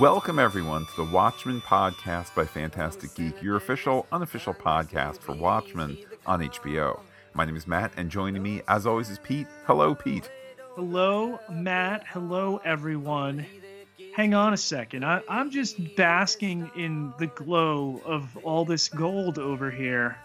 Welcome, everyone, to the Watchmen podcast by Phantastic Geek, your official, unofficial podcast for Watchmen on HBO. My name is Matt, and joining me, as always, is Pete. Hello, Pete. Hello, Matt. Hello, everyone. Hang on a second. I, I'm just basking in the glow of all this gold over here.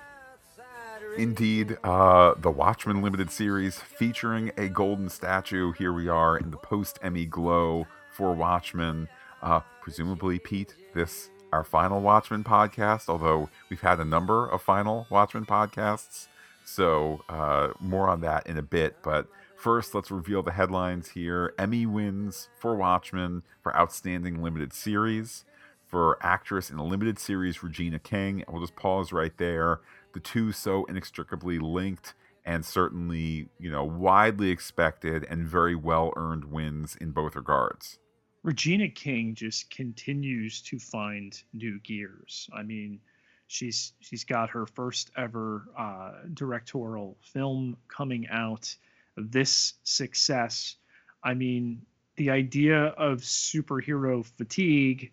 Indeed, uh, the Watchmen limited series featuring a golden statue. Here we are in the post Emmy glow for Watchmen. Uh, presumably, Pete, this our final Watchmen podcast. Although we've had a number of final Watchmen podcasts, so uh, more on that in a bit. But first, let's reveal the headlines here. Emmy wins for Watchmen for Outstanding Limited Series. For actress in a limited series, Regina King. We'll just pause right there. The two so inextricably linked and certainly, you know, widely expected and very well earned wins in both regards. Regina King just continues to find new gears. I mean, she's she's got her first ever uh, directorial film coming out. This success, I mean, the idea of superhero fatigue,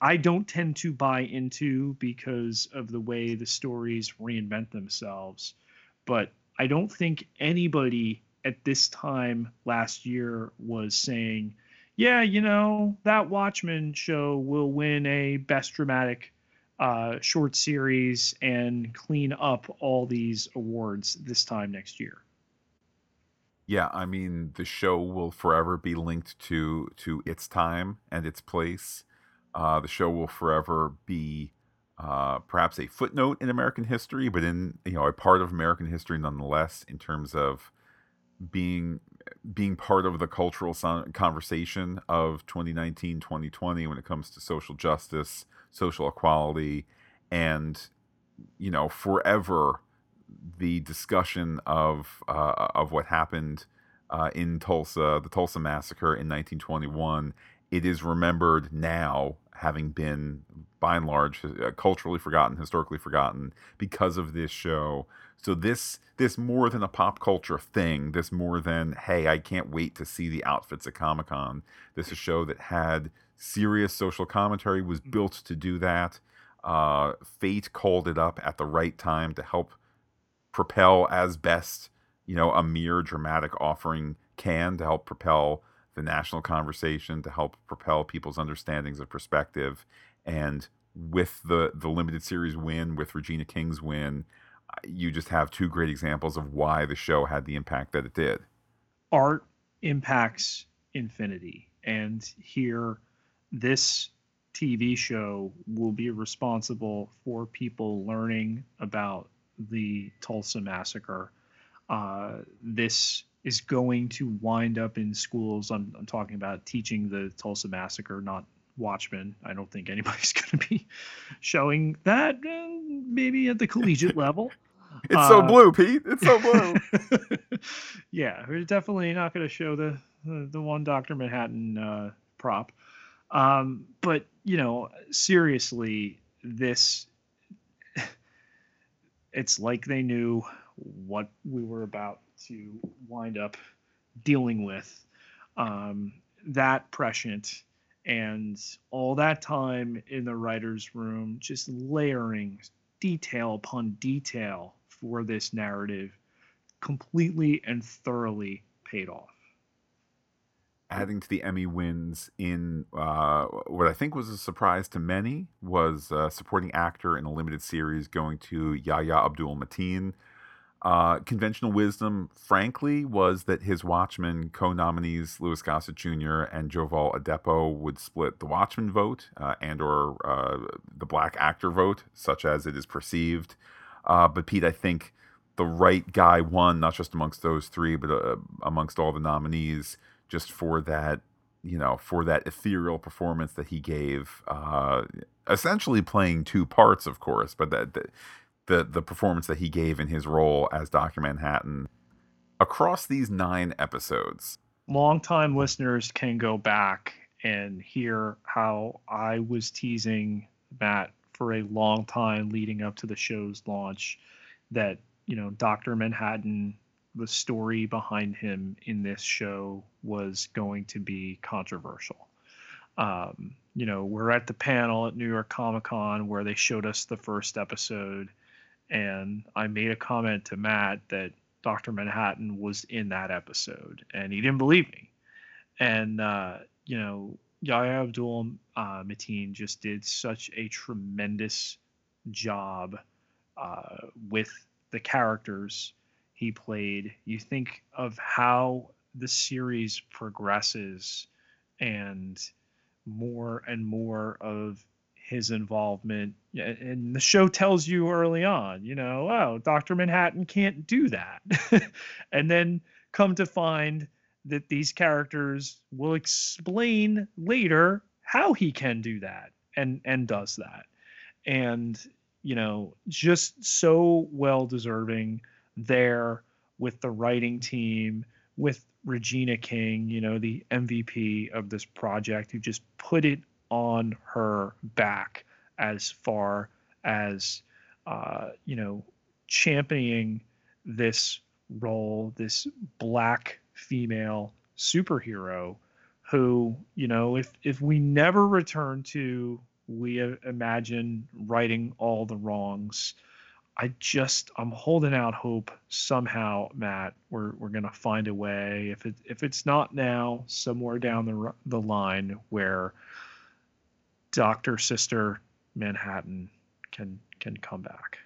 I don't tend to buy into because of the way the stories reinvent themselves. But I don't think anybody at this time last year was saying, yeah, you know, that Watchmen show will win a best dramatic uh, short series and clean up all these awards this time next year. Yeah, I mean, the show will forever be linked to to its time and its place. Uh, the show will forever be uh, perhaps a footnote in American history, but in you know a part of American history nonetheless, in terms of being being part of the cultural conversation of 2019 2020 when it comes to social justice social equality and you know forever the discussion of uh, of what happened uh, in Tulsa, the Tulsa massacre in 1921, it is remembered now, having been by and large uh, culturally forgotten, historically forgotten, because of this show. So this this more than a pop culture thing, this more than hey, I can't wait to see the outfits at Comic Con. This is a show that had serious social commentary, was mm. built to do that. Uh, Fate called it up at the right time to help propel as best you know a mere dramatic offering can to help propel the national conversation to help propel people's understandings of perspective. And with the the limited series win with Regina King's win you just have two great examples of why the show had the impact that it did. Art impacts infinity. And here this TV show will be responsible for people learning about the Tulsa massacre. Uh, this is going to wind up in schools. I'm, I'm talking about teaching the Tulsa massacre, not Watchmen. I don't think anybody's going to be showing that. Uh, maybe at the collegiate level. It's uh, so blue, Pete. It's so blue. yeah, we're definitely not going to show the, the, the one Doctor Manhattan uh, prop. Um, but you know, seriously, this it's like they knew what we were about to wind up dealing with. Um, that prescient and all that time in the writer's room, just layering detail upon detail for this narrative, completely and thoroughly paid off adding to the Emmy wins in uh, what I think was a surprise to many was uh, supporting actor in a limited series going to Yahya Abdul Mateen. Uh, conventional wisdom, frankly, was that his Watchmen co-nominees Louis Gossett Jr. and Jovan Adepo would split the Watchmen vote uh, and/or uh, the black actor vote, such as it is perceived. Uh, but Pete, I think the right guy won, not just amongst those three, but amongst all the nominees just for that you know for that ethereal performance that he gave uh essentially playing two parts of course but that the, the the performance that he gave in his role as Dr. Manhattan across these 9 episodes longtime listeners can go back and hear how I was teasing Matt for a long time leading up to the show's launch that you know Dr. Manhattan the story behind him in this show was going to be controversial. um, you know, we're at the panel at New York Comic Con where they showed us the first episode, and I made a comment to Matt that Dr. Manhattan was in that episode, and he didn't believe me. And, uh, you know, Yahya Abdul uh, Mateen just did such a tremendous job uh, with the characters he played. You think of how the series progresses and more and more of his involvement and the show tells you early on you know oh dr manhattan can't do that. And then come to find that these characters will explain later how he can do that and and does that. And you know just so well deserving there with the writing team with Regina King, you know, the MVP of this project, who just put it on her back as far as, uh, you know, championing this role, this black female superhero who, you know, if, if we never return to, we imagine righting all the wrongs, I just I'm holding out hope somehow, Matt. We're we're gonna find a way. If it if it's not now, somewhere down the the line where Doctor Sister Manhattan can can come back.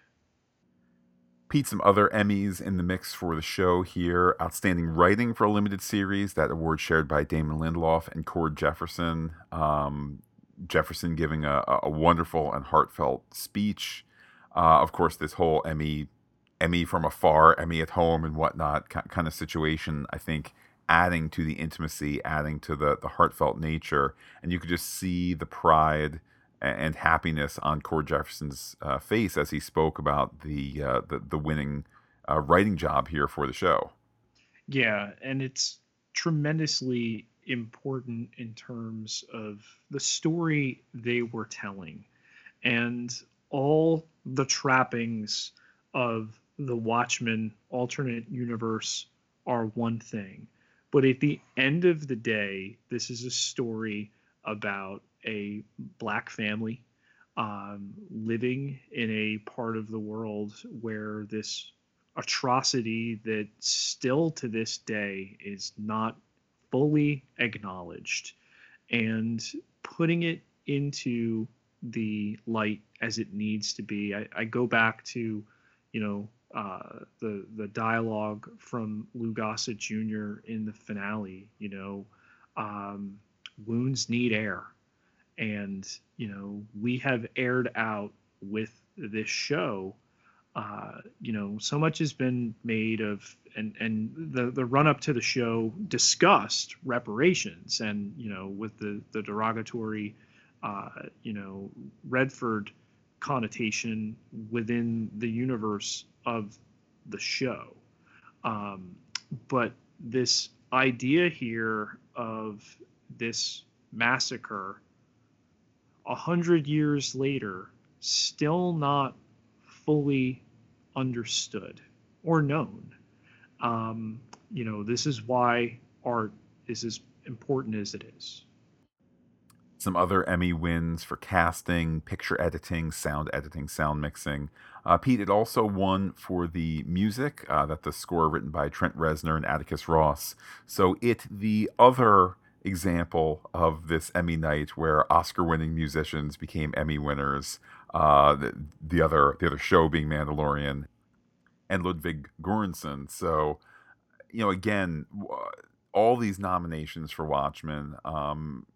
Pete, some other Emmys in the mix for the show here. Outstanding writing for a limited series, that award shared by Damon Lindelof and Cord Jefferson. Um, Jefferson giving a, a wonderful and heartfelt speech. Uh, of course, this whole Emmy, Emmy from afar, Emmy at home, and whatnot kind of situation. I think adding to the intimacy, adding to the the heartfelt nature, and you could just see the pride and happiness on Cord Jefferson's uh, face as he spoke about the uh, the, the winning uh, writing job here for the show. Yeah, and it's tremendously important in terms of the story they were telling, and all the trappings of the Watchmen alternate universe are one thing. But at the end of the day, this is a story about a black family um, living in a part of the world where this atrocity that still to this day is not fully acknowledged and putting it into the light as it needs to be. I, I go back to, you know, uh, the the dialogue from Lou Gossett Jr. in the finale. You know, um, wounds need air, and you know we have aired out with this show. Uh, you know, so much has been made of, and and the the run up to the show discussed reparations, and you know, with the the derogatory uh, you know, Redford connotation within the universe of the show. Um, but this idea here of this massacre a hundred years later still not fully understood or known. Um, you know, this is why art is as important as it is some other Emmy wins for casting, picture editing, sound editing, sound mixing. Uh, Pete, it also won for the music, uh, that the score written by Trent Reznor and Atticus Ross. So it the other example of this Emmy night where Oscar-winning musicians became Emmy winners. Uh, the, the other the other show being Mandalorian and Ludwig Göransson. So you know, again, all these nominations for Watchmen. Um,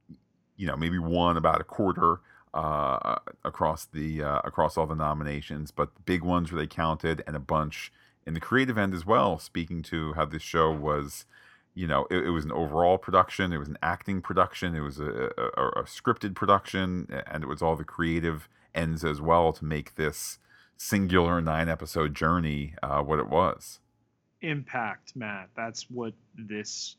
you know maybe won about a quarter uh, across the uh, across all the nominations, but the big ones where they counted, and a bunch in the creative end as well. Speaking to how this show was, you know, it, it was an overall production, it was an acting production, it was a, a, a, scripted production, and it was all the creative ends as well to make this singular nine episode journey uh, what it was. Impact, Matt. That's what this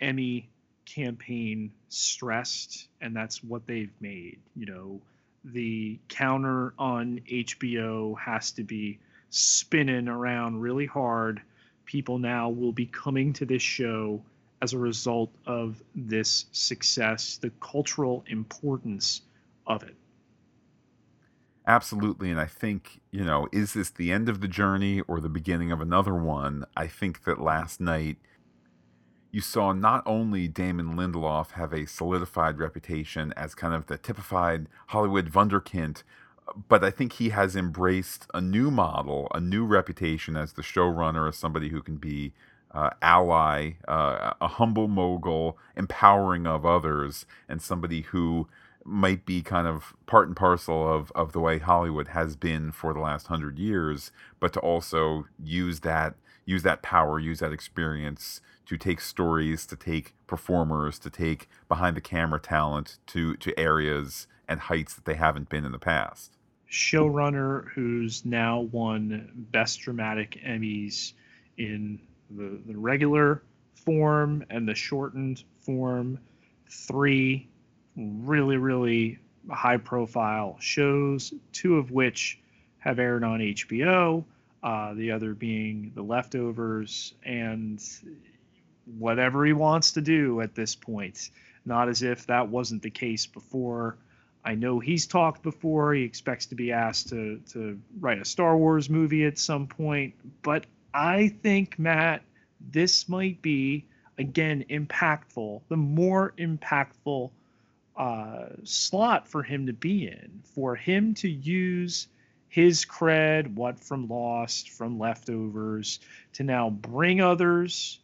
Emmy campaign stressed, and that's what they've made. You know, the counter on HBO has to be spinning around really hard. People now will be coming to this show as a result of this success, the cultural importance of it. Absolutely. And I think, you know, is this the end of the journey or the beginning of another one? I think that last night you saw not only Damon Lindelof have a solidified reputation as kind of the typified Hollywood wunderkind, but I think he has embraced a new model, a new reputation as the showrunner, as somebody who can be uh, ally, uh, a humble mogul, empowering of others, and somebody who might be kind of part and parcel of, of the way Hollywood has been for the last hundred years, but to also use that use that power, use that experience to take stories, to take performers, to take behind the camera talent to to areas and heights that they haven't been in the past. Showrunner who's now won Best Dramatic Emmys in the, the regular form and the shortened form. Three really, really high profile shows, two of which have aired on HBO, uh, the other being The Leftovers, and whatever he wants to do at this point. Not as if that wasn't the case before. I know he's talked before. He expects to be asked to, to write a Star Wars movie at some point. But I think, Matt, this might be, again, impactful. The more impactful uh, slot for him to be in, for him to use his cred, what from Lost, from Leftovers, to now bring others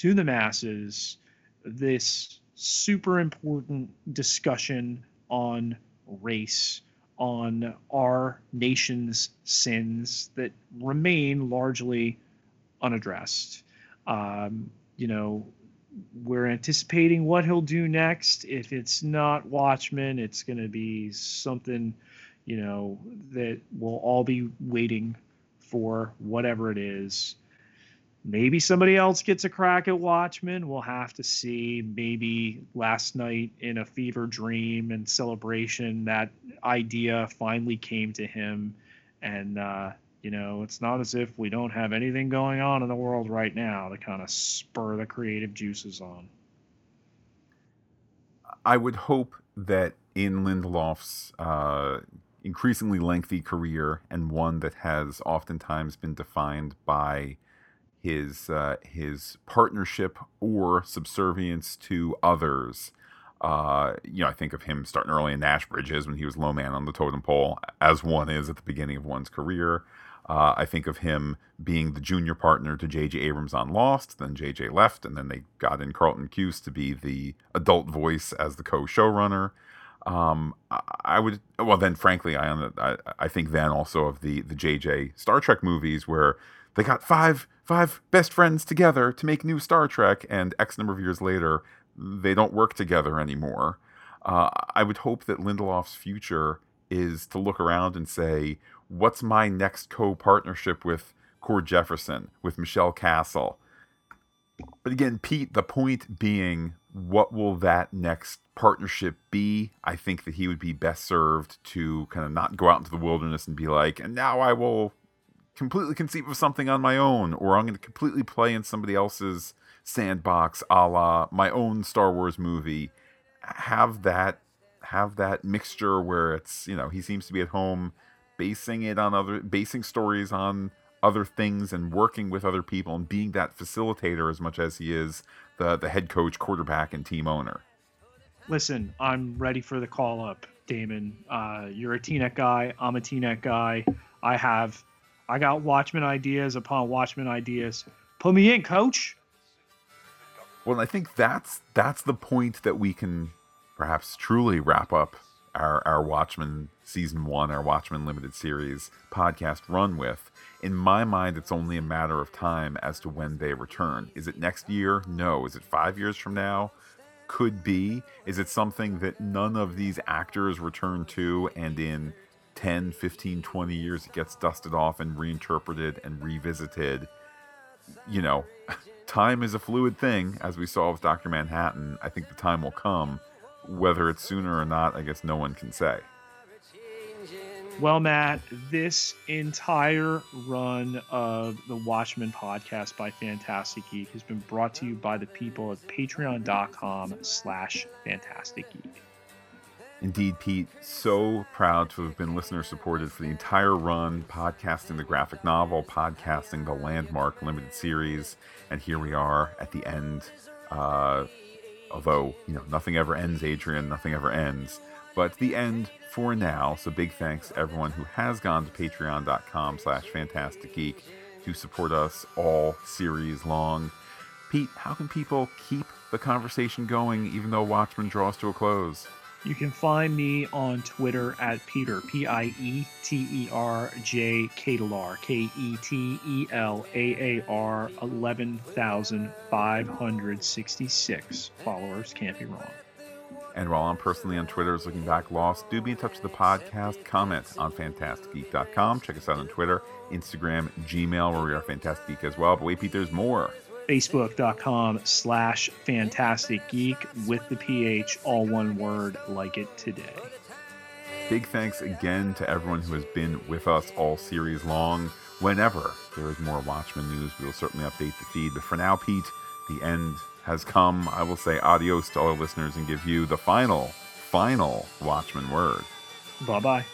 to the masses this super important discussion on race, on our nation's sins that remain largely unaddressed. Um, you know, we're anticipating what he'll do next. If it's not Watchmen, it's going to be something, you know, that we'll all be waiting for, whatever it is. Maybe somebody else gets a crack at Watchmen. We'll have to see. Maybe last night in a fever dream and celebration, that idea finally came to him. And, uh, you know, it's not as if we don't have anything going on in the world right now to kind of spur the creative juices on. I would hope that in Lindelof's uh, increasingly lengthy career and one that has oftentimes been defined by his uh, his partnership or subservience to others. Uh, you know, I think of him starting early in Nash Bridges when he was low man on the totem pole, as one is at the beginning of one's career. Uh, I think of him being the junior partner to J.J. Abrams on Lost. Then J.J. left, and then they got in Carlton Cuse to be the adult voice as the co-showrunner. Um, I would well then, frankly, I, I I think then also of the the J.J. Star Trek movies where they got five five best friends together to make new Star Trek, and X number of years later they don't work together anymore. Uh, I would hope that Lindelof's future is to look around and say, what's my next co-partnership with Cord Jefferson, with Michelle Castle? But again, Pete, the point being, what will that next partnership be? I think that he would be best served to kind of not go out into the wilderness and be like, and now I will completely conceive of something on my own, or I'm going to completely play in somebody else's sandbox, a la my own Star Wars movie. Have that, have that mixture where it's you know he seems to be at home basing it on other basing stories on other things and working with other people and being that facilitator as much as he is the the head coach, quarterback, and team owner. Listen, I'm ready for the call up, Damon. Uh, you're a TNET guy. I'm a TNET guy. I have, I got Watchmen ideas upon Watchmen ideas. Put me in, coach. Well, I think that's that's the point that we can perhaps truly wrap up our our Watchmen season one, our Watchmen limited series podcast run with. In my mind, it's only a matter of time as to when they return. Is it next year? No. Is it five years from now? Could be. Is it something that none of these actors return to and in 10, 15, 20 years it gets dusted off and reinterpreted and revisited? You know, time is a fluid thing, as we saw with Dr. Manhattan. I think the time will come whether it's sooner or not, I guess no one can say. Well, Matt, this entire run of the Watchmen podcast by Phantastic Geek has been brought to you by the people at patreon.com slash phantastic Geek. Indeed, Pete, so proud to have been listener supported for the entire run, podcasting the graphic novel, podcasting the landmark limited series, and here we are at the end. Uh, although, you know, nothing ever ends, Adrian, nothing ever ends. But the end for now. So big thanks to everyone who has gone to patreon.com slash phantastic geek to support us all series long. Pete, how can people keep the conversation going even though Watchmen draws to a close? You can find me on Twitter at Peter, P I E T E R J K E T E L A A R, 11,566 followers. Can't be wrong. And while I'm personally on Twitter is looking back lost, do be in touch with the podcast. Comments on phantasticgeek.com. Check us out on Twitter, Instagram, Gmail, where we are Phantastic Geek as well. But wait, Pete, there's more. Facebook.com slash Phantastic Geek with the PH, all one word, like it today. Big thanks again to everyone who has been with us all series long. Whenever there is more Watchmen news, we will certainly update the feed. But for now, Pete, the end has come. I will say adios to all our listeners and give you the final, final Watchmen word. Bye bye.